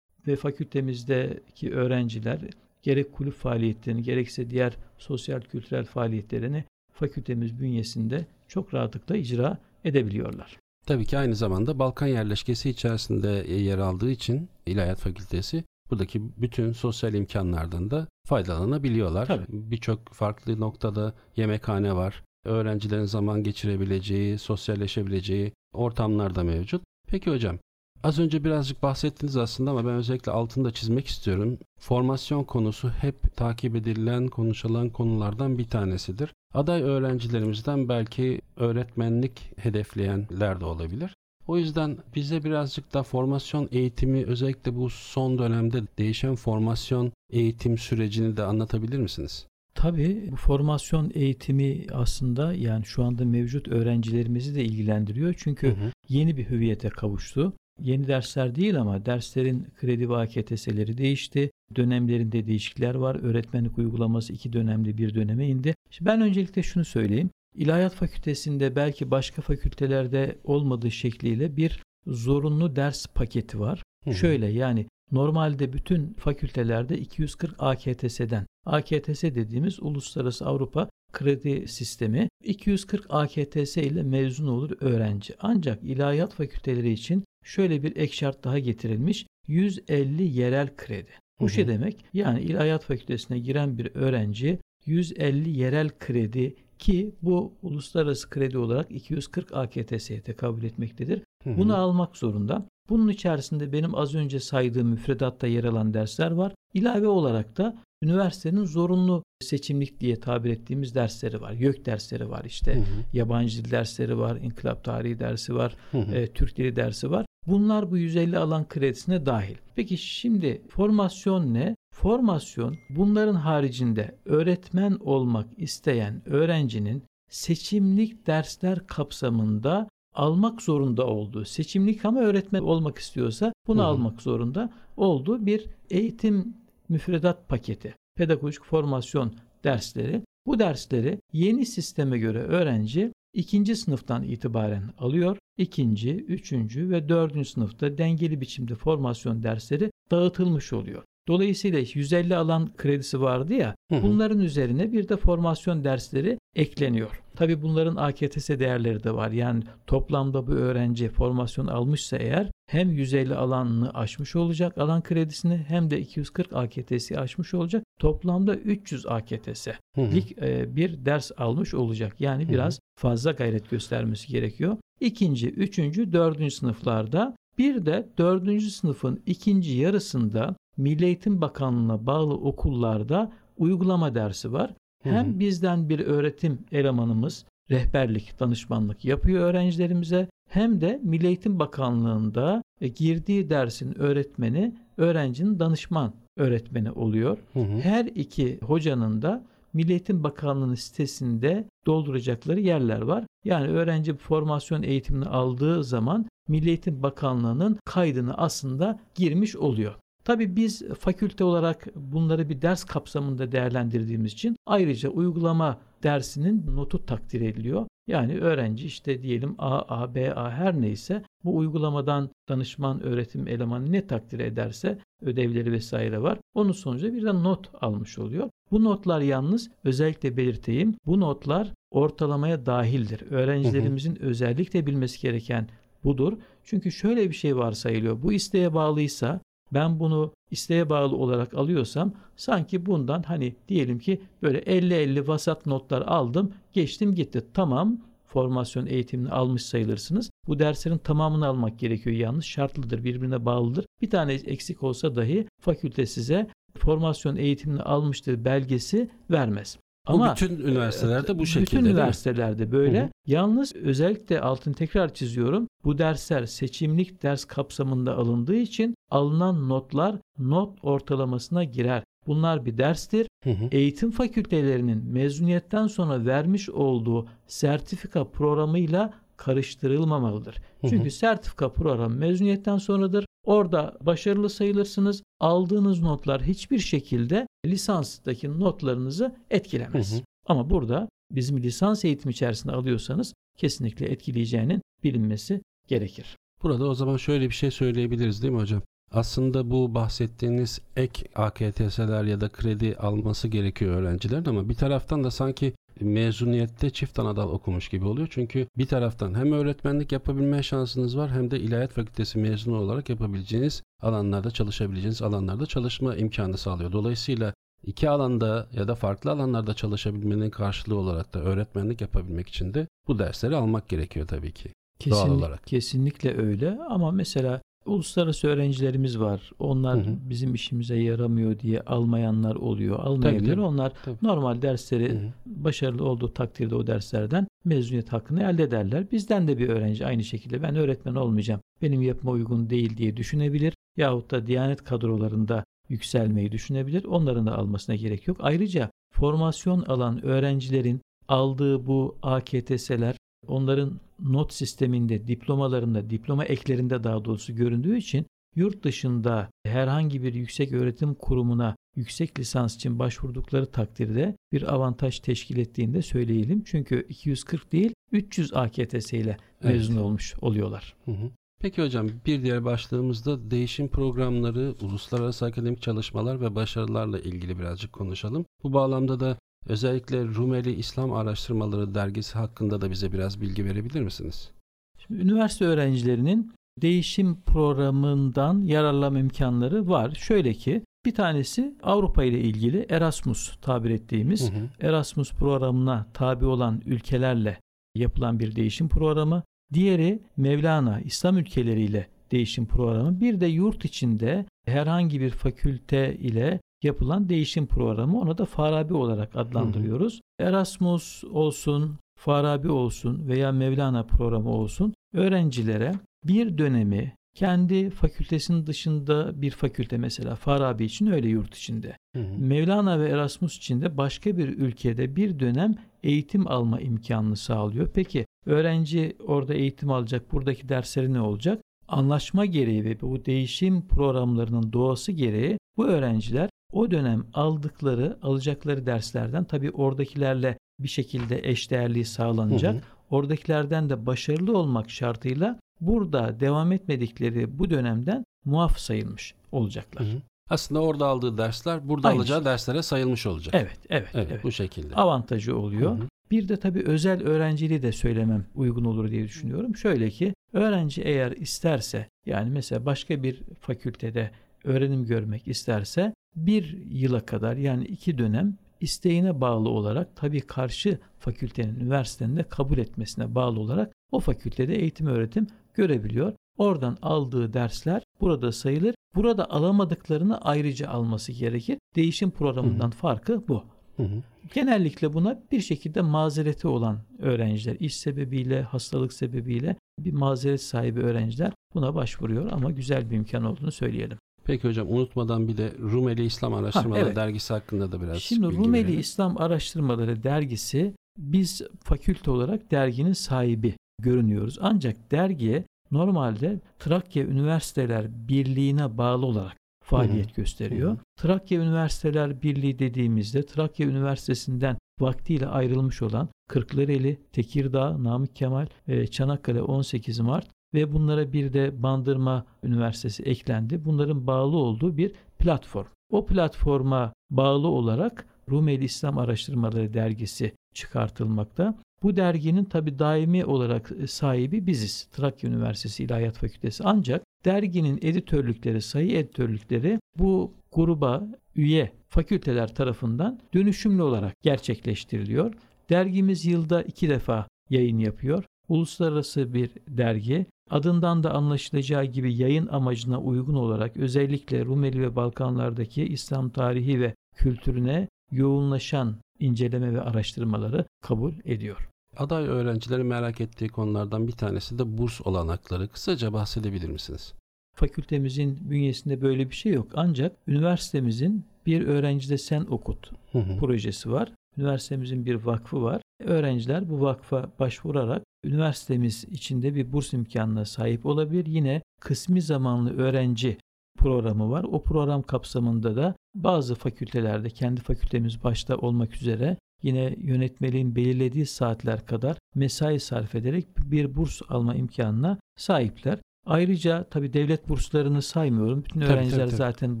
Ve fakültemizdeki öğrenciler gerek kulüp faaliyetlerini gerekse diğer sosyal kültürel faaliyetlerini fakültemiz bünyesinde çok rahatlıkla icra edebiliyorlar. Tabii ki aynı zamanda Balkan yerleşkesi içerisinde yer aldığı için İlahiyat Fakültesi buradaki bütün sosyal imkanlardan da faydalanabiliyorlar. Birçok farklı noktada yemekhane var. Öğrencilerin zaman geçirebileceği, sosyalleşebileceği ortamlar da mevcut. Peki hocam, az önce birazcık bahsettiniz aslında ama ben özellikle altını da çizmek istiyorum. Formasyon konusu hep takip edilen, konuşulan konulardan bir tanesidir. Aday öğrencilerimizden belki öğretmenlik hedefleyenler de olabilir. O yüzden bize birazcık da formasyon eğitimi özellikle bu son dönemde değişen formasyon eğitim sürecini de anlatabilir misiniz? Tabii bu formasyon eğitimi aslında yani şu anda mevcut öğrencilerimizi de ilgilendiriyor. Çünkü Hı hı. yeni bir hüviyete kavuştu. Yeni dersler değil ama derslerin kredi ve AKTS'leri değişti. Dönemlerinde değişiklikler var. Öğretmenlik uygulaması iki dönemde bir döneme indi. Şimdi ben öncelikle şunu söyleyeyim. İlahiyat Fakültesinde belki başka fakültelerde olmadığı şekliyle bir zorunlu ders paketi var. Hı hı. Şöyle yani normalde bütün fakültelerde 240 AKTS'den AKTS dediğimiz Uluslararası Avrupa Kredi Sistemi 240 AKTS ile mezun olur öğrenci. Ancak ilahiyat fakülteleri için şöyle bir ek şart daha getirilmiş. 150 yerel kredi. Bu şey demek yani ilahiyat fakültesine giren bir öğrenci 150 yerel kredi ki bu uluslararası kredi olarak 240 AKTS'ye kabul etmektedir. Bunu almak zorunda. Bunun içerisinde benim az önce saydığım müfredatta yer alan dersler var. İlave olarak da üniversitenin zorunlu seçimlik diye tabir ettiğimiz dersleri var. YÖK dersleri var işte. Hı hı. Yabancı dil dersleri var, inkılap tarihi dersi var, Hı hı. e, Türk dili dersi var. Bunlar bu 150 alan kredisine dahil. Peki şimdi formasyon ne? Formasyon bunların haricinde öğretmen olmak isteyen öğrencinin seçimlik dersler kapsamında almak zorunda olduğu, seçimlik ama öğretmen olmak istiyorsa bunu Hı hı. almak zorunda olduğu bir eğitim müfredat paketi. Pedagojik formasyon dersleri. Bu dersleri yeni sisteme göre öğrenci ikinci sınıftan itibaren alıyor. İkinci, üçüncü ve dördüncü sınıfta dengeli biçimde formasyon dersleri dağıtılmış oluyor. Dolayısıyla 150 alan kredisi vardı ya Hı hı. bunların üzerine bir de formasyon dersleri ekleniyor. Tabi bunların AKTS değerleri de var. Yani toplamda bu öğrenci formasyon almışsa eğer hem 150 alanını aşmış olacak alan kredisini hem de 240 AKTS'yi aşmış olacak. Toplamda 300 AKTS Hı hı. lik e, bir ders almış olacak. Yani biraz fazla gayret göstermesi gerekiyor. İkinci, üçüncü, dördüncü sınıflarda bir de dördüncü sınıfın ikinci yarısında Milli Eğitim Bakanlığı'na bağlı okullarda uygulama dersi var. Hı hı. Hem bizden bir öğretim elemanımız rehberlik, danışmanlık yapıyor öğrencilerimize hem de Milli Eğitim Bakanlığı'nda e, girdiği dersin öğretmeni öğrencinin danışman öğretmeni oluyor. Hı hı. Her iki hocanın da Milli Eğitim Bakanlığı'nın sitesinde dolduracakları yerler var. Yani öğrenci formasyon eğitimini aldığı zaman Milli Eğitim Bakanlığı'nın kaydını aslında girmiş oluyor. Tabii biz fakülte olarak bunları bir ders kapsamında değerlendirdiğimiz için ayrıca uygulama dersinin notu takdir ediliyor. Yani öğrenci işte diyelim A, A, B, A her neyse bu uygulamadan danışman öğretim elemanı ne takdir ederse ödevleri vesaire var. Onun sonucunda bir de not almış oluyor. Bu notlar yalnız özellikle belirteyim bu notlar ortalamaya dahildir. Öğrencilerimizin özellikle bilmesi gereken budur. Çünkü şöyle bir şey varsayılıyor. Bu isteğe bağlıysa ben bunu isteğe bağlı olarak alıyorsam sanki bundan hani diyelim ki böyle 50-50 vasat notlar aldım geçtim gitti. Tamam formasyon eğitimini almış sayılırsınız. Bu derslerin tamamını almak gerekiyor yalnız şartlıdır birbirine bağlıdır. Bir tane eksik olsa dahi fakülte size formasyon eğitimini almıştır belgesi vermez. Bu bütün üniversitelerde bu şekilde Bütün üniversitelerde böyle. Hı hı. Yalnız özellikle altını tekrar çiziyorum. Bu dersler seçimlik ders kapsamında alındığı için alınan notlar not ortalamasına girer. Bunlar bir derstir. Hı hı. Eğitim fakültelerinin mezuniyetten sonra vermiş olduğu sertifika programıyla karıştırılmamalıdır. Hı hı. Çünkü sertifika programı mezuniyetten sonradır. Orada başarılı sayılırsınız. Aldığınız notlar hiçbir şekilde lisanstaki notlarınızı etkilemez. Hı hı. Ama burada bizim lisans eğitim içerisinde alıyorsanız kesinlikle etkileyeceğinin bilinmesi gerekir. Burada o zaman şöyle bir şey söyleyebiliriz değil mi hocam? Aslında bu bahsettiğiniz ek AKTS'ler ya da kredi alması gerekiyor öğrencilerin ama bir taraftan da sanki mezuniyette çift anadal okumuş gibi oluyor. Çünkü bir taraftan hem öğretmenlik yapabilme şansınız var hem de ilahiyat fakültesi mezunu olarak yapabileceğiniz alanlarda çalışabileceğiniz alanlarda çalışma imkanı sağlıyor. Dolayısıyla iki alanda ya da farklı alanlarda çalışabilmenin karşılığı olarak da öğretmenlik yapabilmek için de bu dersleri almak gerekiyor tabii ki. Doğal Kesinlik- olarak. Kesinlikle öyle ama mesela uluslararası öğrencilerimiz var. Onlar Hı hı. bizim işimize yaramıyor diye almayanlar oluyor. Almayabilir. tabii. Onlar Tabii. normal dersleri Hı hı. başarılı olduğu takdirde o derslerden mezuniyet hakkını elde ederler. Bizden de bir öğrenci aynı şekilde ben öğretmen olmayacağım. Benim yapma uygun değil diye düşünebilir. Yahut da Diyanet kadrolarında yükselmeyi düşünebilir. Onların da almasına gerek yok. Ayrıca formasyon alan öğrencilerin aldığı bu AKTS'ler onların not sisteminde, diplomalarında, diploma eklerinde daha doğrusu göründüğü için yurt dışında herhangi bir yüksek öğretim kurumuna yüksek lisans için başvurdukları takdirde bir avantaj teşkil ettiğini de söyleyelim. Çünkü 240 değil 300 AKTS ile Evet. mezun olmuş oluyorlar. Hı hı. Peki hocam bir diğer başlığımızda değişim programları, uluslararası akademik çalışmalar ve başarılarla ilgili birazcık konuşalım. Bu bağlamda da özellikle Rumeli İslam Araştırmaları dergisi hakkında da bize biraz bilgi verebilir misiniz? Şimdi üniversite öğrencilerinin değişim programından yararlanma imkanları var. Şöyle ki Bir tanesi Avrupa ile ilgili Erasmus tabir ettiğimiz Hı hı. Erasmus programına tabi olan ülkelerle yapılan bir değişim programı. Diğeri Mevlana İslam ülkeleriyle değişim programı. Bir de yurt içinde herhangi bir fakülte ile yapılan değişim programı. Ona da Farabi olarak adlandırıyoruz. Erasmus olsun, Farabi olsun veya Mevlana programı olsun öğrencilere bir dönemi kendi fakültesinin dışında bir fakülte mesela Farabi için öyle yurt içinde. Hı hı. Mevlana ve Erasmus için de başka bir ülkede bir dönem eğitim alma imkanını sağlıyor. Peki öğrenci orada eğitim alacak, buradaki dersleri ne olacak? Anlaşma gereği ve bu değişim programlarının doğası gereği bu öğrenciler o dönem aldıkları, alacakları derslerden tabii oradakilerle bir şekilde eşdeğerliği sağlanacak. Hı hı. Oradakilerden de başarılı olmak şartıyla burada devam etmedikleri bu dönemden muaf sayılmış olacaklar. Hı hı. Aslında orada aldığı dersler burada Aynı alacağı şey. derslere sayılmış olacak. Evet, evet, Evet, evet. bu şekilde. Avantajı oluyor. Hı hı. Bir de tabii özel öğrenciliği de söylemem uygun olur diye düşünüyorum. Şöyle ki öğrenci eğer isterse yani mesela başka bir fakültede öğrenim görmek isterse bir yıla kadar yani iki dönem isteğine bağlı olarak tabii karşı fakültenin üniversitenin de kabul etmesine bağlı olarak o fakültede eğitim öğretim görebiliyor. Oradan aldığı dersler burada sayılır. Burada alamadıklarını ayrıca alması gerekir. Değişim programından farkı bu. Hı hı. Genellikle buna bir şekilde mazereti olan öğrenciler, iş sebebiyle, hastalık sebebiyle bir mazeret sahibi öğrenciler buna başvuruyor ama güzel bir imkan olduğunu söyleyelim. Peki hocam unutmadan bir de Rumeli İslam Araştırmaları evet. dergisi hakkında da biraz Şimdi Rumeli verelim. İslam Araştırmaları dergisi biz fakülte olarak derginin sahibi görünüyoruz. Ancak dergiye normalde Trakya Üniversiteler Birliği'ne bağlı olarak faaliyet gösteriyor. Hı hı. Trakya Üniversiteler Birliği dediğimizde Trakya Üniversitesi'nden vaktiyle ayrılmış olan Kırklareli, Tekirdağ, Namık Kemal, e, Çanakkale 18 Mart ve bunlara bir de Bandırma Üniversitesi eklendi. Bunların bağlı olduğu bir platform. O platforma bağlı olarak Rumeli İslam Araştırmaları dergisi çıkartılmakta. Bu derginin tabi daimi olarak e, sahibi biziz. Trakya Üniversitesi İlahiyat Fakültesi. Ancak derginin editörlükleri, sayı editörlükleri bu gruba üye fakülteler tarafından dönüşümlü olarak gerçekleştiriliyor. Dergimiz yılda iki defa yayın yapıyor. Uluslararası bir dergi. Adından da anlaşılacağı gibi yayın amacına uygun olarak özellikle Rumeli ve Balkanlardaki İslam tarihi ve kültürüne yoğunlaşan inceleme ve araştırmaları kabul ediyor. Aday öğrencilerin merak ettiği konulardan bir tanesi de burs olanakları. Kısaca bahsedebilir misiniz? Fakültemizin bünyesinde böyle bir şey yok. Ancak üniversitemizin bir öğrencide sen okut Hı hı. projesi var. Üniversitemizin bir vakfı var. Öğrenciler bu vakfa başvurarak üniversitemiz içinde bir burs imkanına sahip olabilir. Yine kısmi zamanlı öğrenci programı var. O program kapsamında da bazı fakültelerde kendi fakültemiz başta olmak üzere yine yönetmeliğin belirlediği saatler kadar mesai sarf ederek bir burs alma imkanına sahipler. Ayrıca tabi devlet burslarını saymıyorum. Bütün Tabii, öğrenciler tabii, tabii. zaten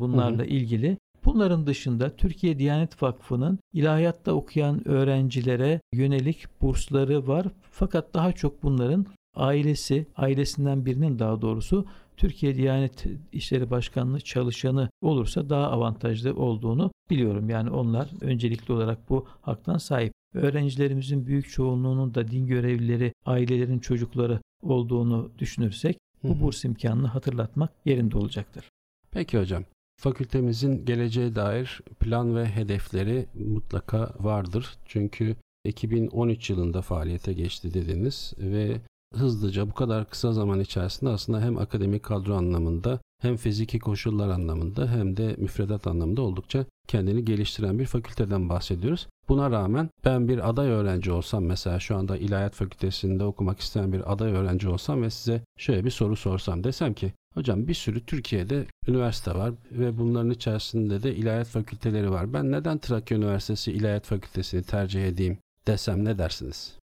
bunlarla ilgili. Bunların dışında Türkiye Diyanet Vakfı'nın ilahiyatta okuyan öğrencilere yönelik bursları var. Fakat daha çok bunların ailesi, ailesinden birinin daha doğrusu Türkiye Diyanet İşleri Başkanlığı çalışanı olursa daha avantajlı olduğunu biliyorum. Yani onlar öncelikli olarak bu haktan sahip. Öğrencilerimizin büyük çoğunluğunun da din görevlileri, ailelerin çocukları olduğunu düşünürsek bu burs imkanını hatırlatmak yerinde olacaktır. Peki hocam. Fakültemizin geleceğe dair plan ve hedefleri mutlaka vardır. Çünkü 2013 yılında faaliyete geçti dediniz ve hızlıca bu kadar kısa zaman içerisinde aslında hem akademik kadro anlamında hem fiziki koşullar anlamında hem de müfredat anlamında oldukça kendini geliştiren bir fakülteden bahsediyoruz. Buna rağmen ben bir aday öğrenci olsam mesela şu anda İlahiyat Fakültesi'nde okumak isteyen bir aday öğrenci olsam ve size şöyle bir soru sorsam desem ki hocam bir sürü Türkiye'de üniversite var ve bunların içerisinde de ilahiyat fakülteleri var. Ben neden Trakya Üniversitesi İlahiyat Fakültesini tercih edeyim desem ne dersiniz?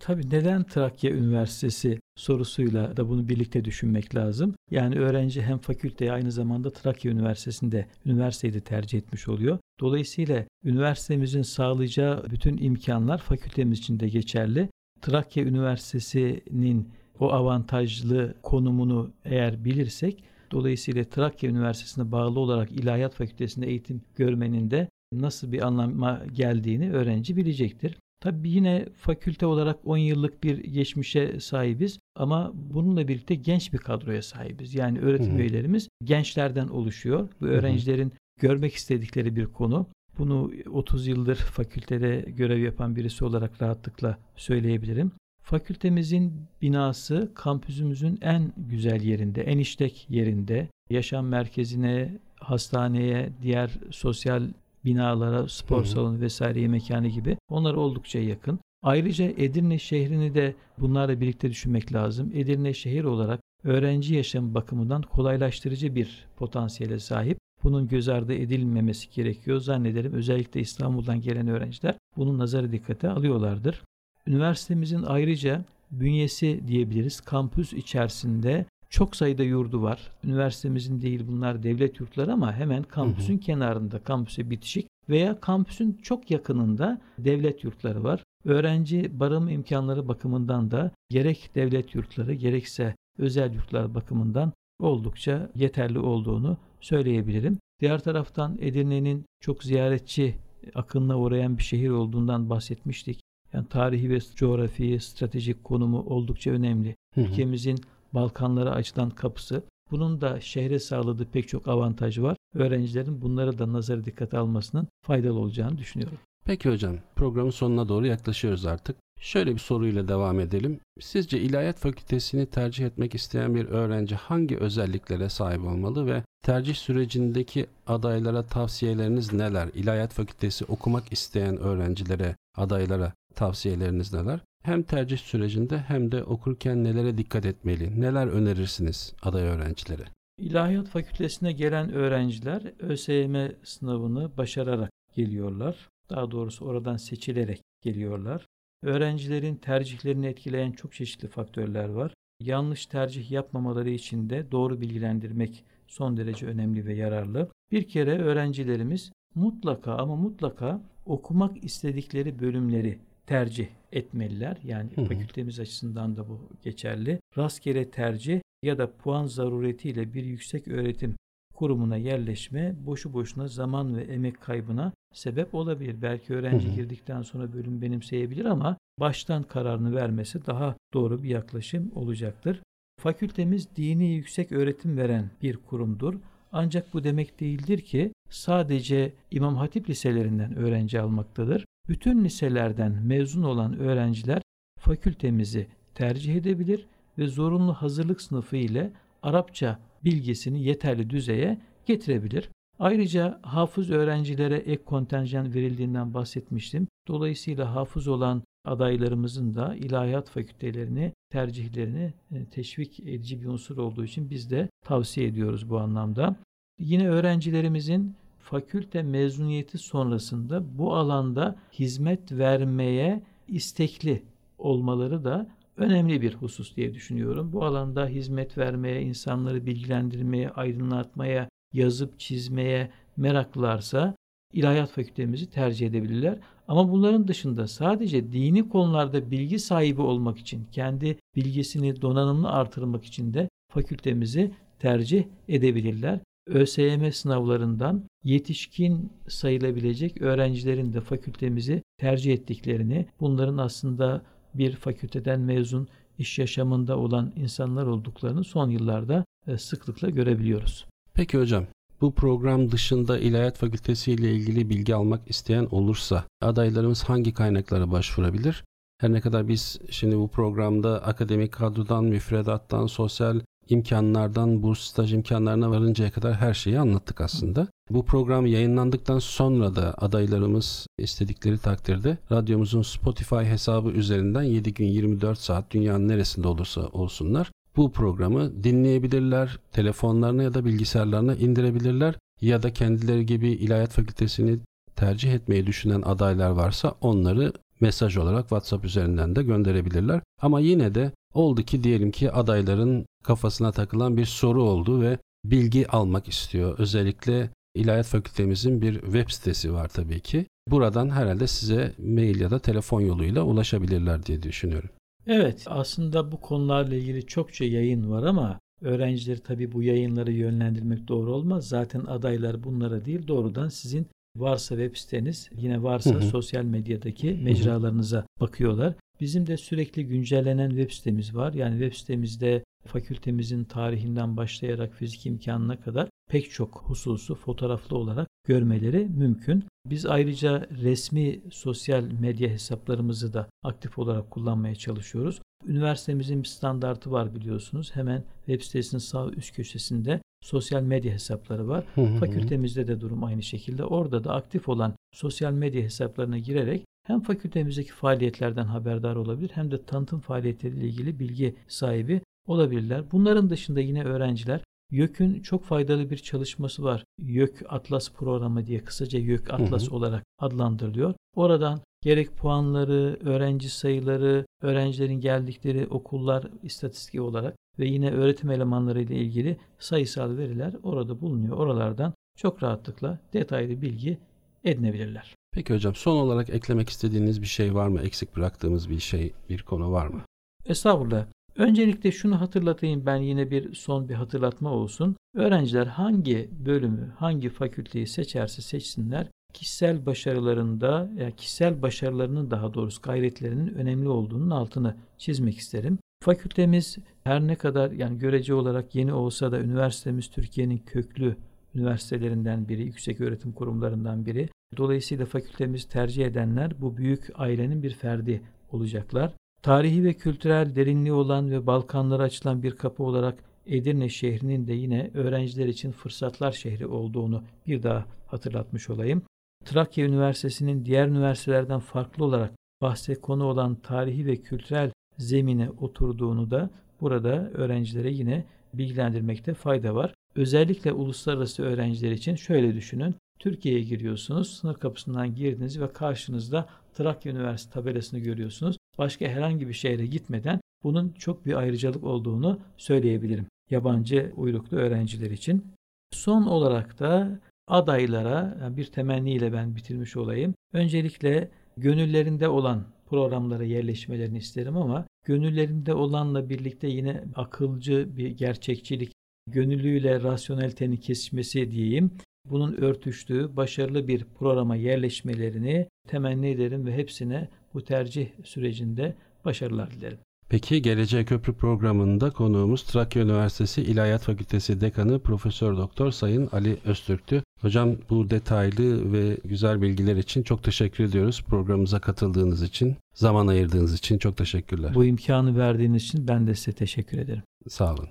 Tabii neden Trakya Üniversitesi sorusuyla da bunu birlikte düşünmek lazım. Yani öğrenci hem fakülteye aynı zamanda Trakya Üniversitesi'nde üniversiteyi de tercih etmiş oluyor. Dolayısıyla üniversitemizin sağlayacağı bütün imkanlar fakültemiz için de geçerli. Trakya Üniversitesi'nin o avantajlı konumunu eğer bilirsek Dolayısıyla Trakya Üniversitesi'ne bağlı olarak İlahiyat Fakültesi'nde eğitim görmenin de nasıl bir anlama geldiğini öğrenci bilecektir. Tabii yine fakülte olarak 10 yıllık bir geçmişe sahibiz ama bununla birlikte genç bir kadroya sahibiz. Yani öğretim Hı-hı. üyelerimiz gençlerden oluşuyor. Bu öğrencilerin Hı-hı. görmek istedikleri bir konu. Bunu 30 yıldır fakültede görev yapan birisi olarak rahatlıkla söyleyebilirim. Fakültemizin binası kampüsümüzün en güzel yerinde, en işlek yerinde. Yaşam merkezine, hastaneye, diğer sosyal binalara, spor Hı-hı. salonu vesaire mekanı gibi onlar oldukça yakın. Ayrıca Edirne şehrini de bunlarla birlikte düşünmek lazım. Edirne şehir olarak öğrenci yaşamı bakımından kolaylaştırıcı bir potansiyele sahip. Bunun göz ardı edilmemesi gerekiyor. Zannederim özellikle İstanbul'dan gelen öğrenciler bunun nazarı dikkate alıyorlardır. Üniversitemizin ayrıca bünyesi diyebiliriz. Kampüs içerisinde çok sayıda yurdu var. Üniversitemizin değil bunlar devlet yurtları ama hemen kampüsün hı hı. kenarında, kampüse bitişik veya kampüsün çok yakınında devlet yurtları var. Öğrenci barınma imkanları bakımından da gerek devlet yurtları gerekse özel yurtlar bakımından oldukça yeterli olduğunu söyleyebilirim. Diğer taraftan Edirne'nin çok ziyaretçi akınına uğrayan bir şehir olduğundan bahsetmiştik. Yani tarihi ve coğrafi, stratejik konumu oldukça önemli. Hı hı. Ülkemizin Balkanlara açılan kapısı. Bunun da şehre sağladığı pek çok avantajı var. Öğrencilerin bunları da nazarı dikkate almasının faydalı olacağını düşünüyorum. Peki hocam, programın sonuna doğru yaklaşıyoruz artık. Şöyle bir soruyla devam edelim. Sizce İlahiyat Fakültesini tercih etmek isteyen bir öğrenci hangi özelliklere sahip olmalı ve tercih sürecindeki adaylara tavsiyeleriniz neler? İlahiyat Fakültesi okumak isteyen öğrencilere, adaylara tavsiyeleriniz neler? Hem tercih sürecinde hem de okurken nelere dikkat etmeli? Neler önerirsiniz aday öğrencilere? İlahiyat Fakültesine gelen öğrenciler ÖSYM sınavını başararak geliyorlar. Daha doğrusu oradan seçilerek geliyorlar. Öğrencilerin tercihlerini etkileyen çok çeşitli faktörler var. Yanlış tercih yapmamaları için de doğru bilgilendirmek son derece önemli ve yararlı. Bir kere öğrencilerimiz mutlaka ama mutlaka okumak istedikleri bölümleri tercih etmeliler. Yani hı hı. fakültemiz açısından da bu geçerli. Rastgele tercih ya da puan zaruretiyle bir yüksek öğretim kurumuna yerleşme boşu boşuna zaman ve emek kaybına sebep olabilir. Belki öğrenci hı hı. girdikten sonra bölüm benimseyebilir ama baştan kararını vermesi daha doğru bir yaklaşım olacaktır. Fakültemiz dini yüksek öğretim veren bir kurumdur. Ancak bu demek değildir ki sadece İmam Hatip liselerinden öğrenci almaktadır. Bütün liselerden mezun olan öğrenciler fakültemizi tercih edebilir ve zorunlu hazırlık sınıfı ile Arapça bilgisini yeterli düzeye getirebilir. Ayrıca hafız öğrencilere ek kontenjan verildiğinden bahsetmiştim. Dolayısıyla hafız olan adaylarımızın da ilahiyat fakültelerini tercihlerini e, teşvik edici bir unsur olduğu için biz de tavsiye ediyoruz bu anlamda. Yine öğrencilerimizin fakülte mezuniyeti sonrasında bu alanda hizmet vermeye istekli olmaları da önemli bir husus diye düşünüyorum. Bu alanda hizmet vermeye, insanları bilgilendirmeye, aydınlatmaya, yazıp çizmeye meraklılarsa ilahiyat fakültemizi tercih edebilirler. Ama bunların dışında sadece dini konularda bilgi sahibi olmak için, kendi bilgisini donanımlı artırmak için de fakültemizi tercih edebilirler. ÖSYM sınavlarından yetişkin sayılabilecek öğrencilerin de fakültemizi tercih ettiklerini, bunların aslında bir fakülteden mezun iş yaşamında olan insanlar olduklarını son yıllarda e, sıklıkla görebiliyoruz. Peki hocam, bu program dışında İlahiyat Fakültesi ile ilgili bilgi almak isteyen olursa adaylarımız hangi kaynaklara başvurabilir? Her ne kadar biz şimdi bu programda akademik kadrodan, müfredattan, sosyal imkanlardan burs staj imkanlarına varıncaya kadar her şeyi anlattık aslında. Bu program yayınlandıktan sonra da adaylarımız istedikleri takdirde radyomuzun Spotify hesabı üzerinden 7 gün 24 saat dünyanın neresinde olursa olsunlar bu programı dinleyebilirler, telefonlarına ya da bilgisayarlarına indirebilirler ya da kendileri gibi ilahiyat fakültesini tercih etmeyi düşünen adaylar varsa onları mesaj olarak WhatsApp üzerinden de gönderebilirler. Ama yine de oldu ki diyelim ki adayların kafasına takılan bir soru oldu ve bilgi almak istiyor. Özellikle İlahiyat Fakültemizin bir web sitesi var tabii ki. Buradan herhalde size mail ya da telefon yoluyla ulaşabilirler diye düşünüyorum. Evet aslında bu konularla ilgili çokça yayın var ama öğrencileri tabii bu yayınları yönlendirmek doğru olmaz. Zaten adaylar bunlara değil doğrudan sizin varsa web siteniz yine varsa Hı hı. sosyal medyadaki mecralarınıza bakıyorlar. Bizim de sürekli güncellenen web sitemiz var. Yani web sitemizde fakültemizin tarihinden başlayarak fizik imkanına kadar pek çok hususu fotoğraflı olarak görmeleri mümkün. Biz ayrıca resmi sosyal medya hesaplarımızı da aktif olarak kullanmaya çalışıyoruz. Üniversitemizin bir standartı var biliyorsunuz. Hemen web sitesinin sağ üst köşesinde sosyal medya hesapları var. Fakültemizde de durum aynı şekilde. Orada da aktif olan sosyal medya hesaplarına girerek hem fakültemizdeki faaliyetlerden haberdar olabilir hem de tanıtım faaliyetleriyle ilgili bilgi sahibi olabilirler. Bunların dışında yine öğrenciler YÖK'ün çok faydalı bir çalışması var. YÖK Atlas programı diye kısaca YÖK Atlas olarak adlandırılıyor. Oradan gerek puanları, öğrenci sayıları, öğrencilerin geldikleri okullar istatistik olarak ve yine öğretim elemanları ile ilgili sayısal veriler orada bulunuyor. Oralardan çok rahatlıkla detaylı bilgi edinebilirler. Peki hocam son olarak eklemek istediğiniz bir şey var mı? Eksik bıraktığımız bir şey, bir konu var mı? Estağfurullah. Öncelikle şunu hatırlatayım ben yine bir son bir hatırlatma olsun. Öğrenciler hangi bölümü, hangi fakülteyi seçerse seçsinler kişisel başarılarında, ya kişisel başarılarının daha doğrusu gayretlerinin önemli olduğunun altını çizmek isterim. Fakültemiz her ne kadar yani görece olarak yeni olsa da üniversitemiz Türkiye'nin köklü üniversitelerinden biri, yüksek öğretim kurumlarından biri. Dolayısıyla fakültemizi tercih edenler bu büyük ailenin bir ferdi olacaklar. Tarihi ve kültürel derinliği olan ve Balkanlara açılan bir kapı olarak Edirne şehrinin de yine öğrenciler için fırsatlar şehri olduğunu bir daha hatırlatmış olayım. Trakya Üniversitesi'nin diğer üniversitelerden farklı olarak bahse konu olan tarihi ve kültürel zemine oturduğunu da burada öğrencilere yine bilgilendirmekte fayda var. Özellikle uluslararası öğrenciler için şöyle düşünün. Türkiye'ye giriyorsunuz, sınır kapısından girdiniz ve karşınızda Trakya Üniversitesi tabelasını görüyorsunuz. Başka herhangi bir şehre gitmeden bunun çok bir ayrıcalık olduğunu söyleyebilirim. Yabancı uyruklu öğrenciler için. Son olarak da adaylara yani bir temenniyle ben bitirmiş olayım. Öncelikle gönüllerinde olan programlara yerleşmelerini isterim ama gönüllerinde olanla birlikte yine akılcı bir gerçekçilik, gönüllüyle rasyonelitenin kesişmesi diyeyim. Bunun örtüştüğü başarılı bir programa yerleşmelerini temenni ederim ve hepsine bu tercih sürecinde başarılar dilerim. Peki Geleceğe Köprü programında konuğumuz Trakya Üniversitesi İlahiyat Fakültesi Dekanı Profesör Doktor Sayın Ali Öztürk'tü. Hocam bu detaylı ve güzel bilgiler için çok teşekkür ediyoruz. Programımıza katıldığınız için, zaman ayırdığınız için çok teşekkürler. Bu imkanı verdiğiniz için ben de size teşekkür ederim. Sağ olun.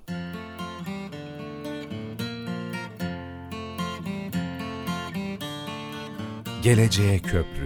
Geleceğe Köprü